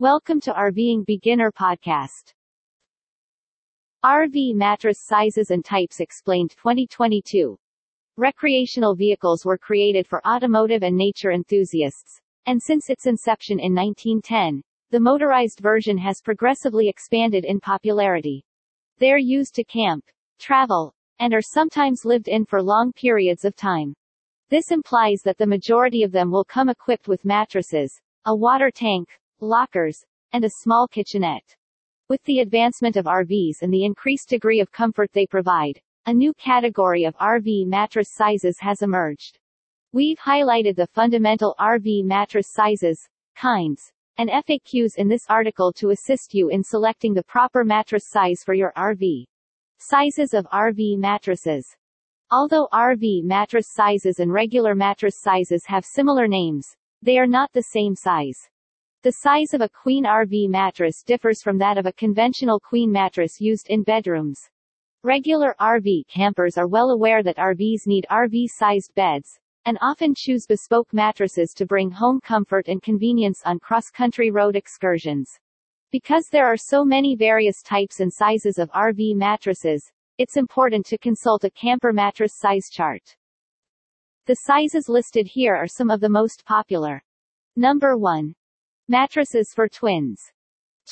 Welcome to RVing Beginner Podcast. RV mattress sizes and types explained 2022. Recreational vehicles were created for automotive and nature enthusiasts, and since its inception in 1910, the motorized version has progressively expanded in popularity. They're used to camp, travel, and are sometimes lived in for long periods of time. This implies that the majority of them will come equipped with mattresses, a water tank, lockers, and a small kitchenette. With the advancement of RVs and the increased degree of comfort they provide, a new category of RV mattress sizes has emerged. We've highlighted the fundamental RV mattress sizes, kinds, and FAQs in this article to assist you in selecting the proper mattress size for your RV. Sizes of RV mattresses. Although RV mattress sizes and regular mattress sizes have similar names, they are not the same size. The size of a queen RV mattress differs from that of a conventional queen mattress used in bedrooms. Regular RV campers are well aware that RVs need RV-sized beds, and often choose bespoke mattresses to bring home comfort and convenience on cross-country road excursions. Because there are so many various types and sizes of RV mattresses, it's important to consult a camper mattress size chart. The sizes listed here are some of the most popular. Number 1. Mattresses for twins.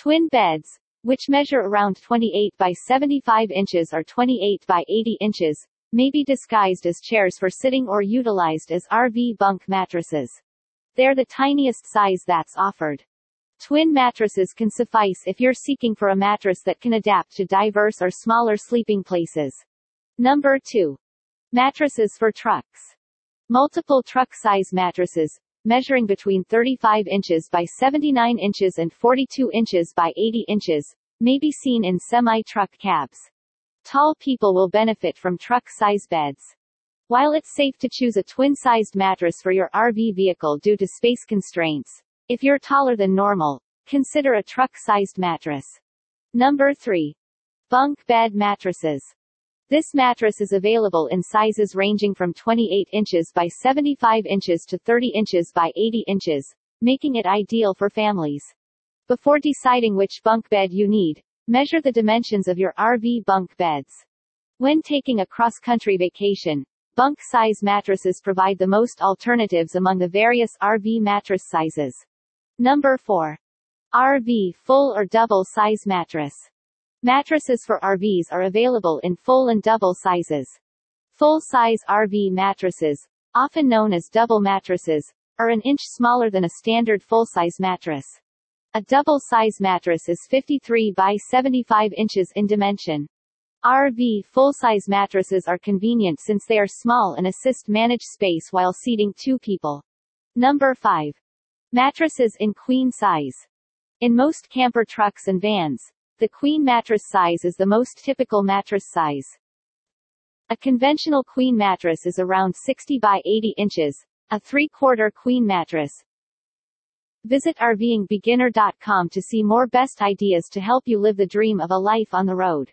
Twin beds, which measure around 28 by 75 inches or 28 by 80 inches, may be disguised as chairs for sitting or utilized as RV bunk mattresses. They're the tiniest size that's offered. Twin mattresses can suffice if you're seeking for a mattress that can adapt to diverse or smaller sleeping places. Number 2. Mattresses for trucks. Multiple truck size mattresses, measuring between 35 inches by 79 inches and 42 inches by 80 inches, may be seen in semi-truck cabs. Tall people will benefit from truck-size beds. While it's safe to choose a twin-sized mattress for your RV vehicle due to space constraints, if you're taller than normal, consider a truck-sized mattress. Number 3. Bunk bed mattresses. This mattress is available in sizes ranging from 28 inches by 75 inches to 30 inches by 80 inches, making it ideal for families. Before deciding which bunk bed you need, measure the dimensions of your RV bunk beds. When taking a cross-country vacation, bunk size mattresses provide the most alternatives among the various RV mattress sizes. Number 4. RV full or double size mattress. Mattresses for RVs are available in full and double sizes. Full-size RV mattresses, often known as double mattresses, are an inch smaller than a standard full-size mattress. A double-size mattress is 53 by 75 inches in dimension. RV full-size mattresses are convenient since they are small and assist manage space while seating two people. Number 5. Mattresses in queen size. In most camper trucks and vans, the queen mattress size is the most typical mattress size. A conventional queen mattress is around 60 by 80 inches, a three-quarter queen mattress. Visit RVingBeginner.com to see more best ideas to help you live the dream of a life on the road.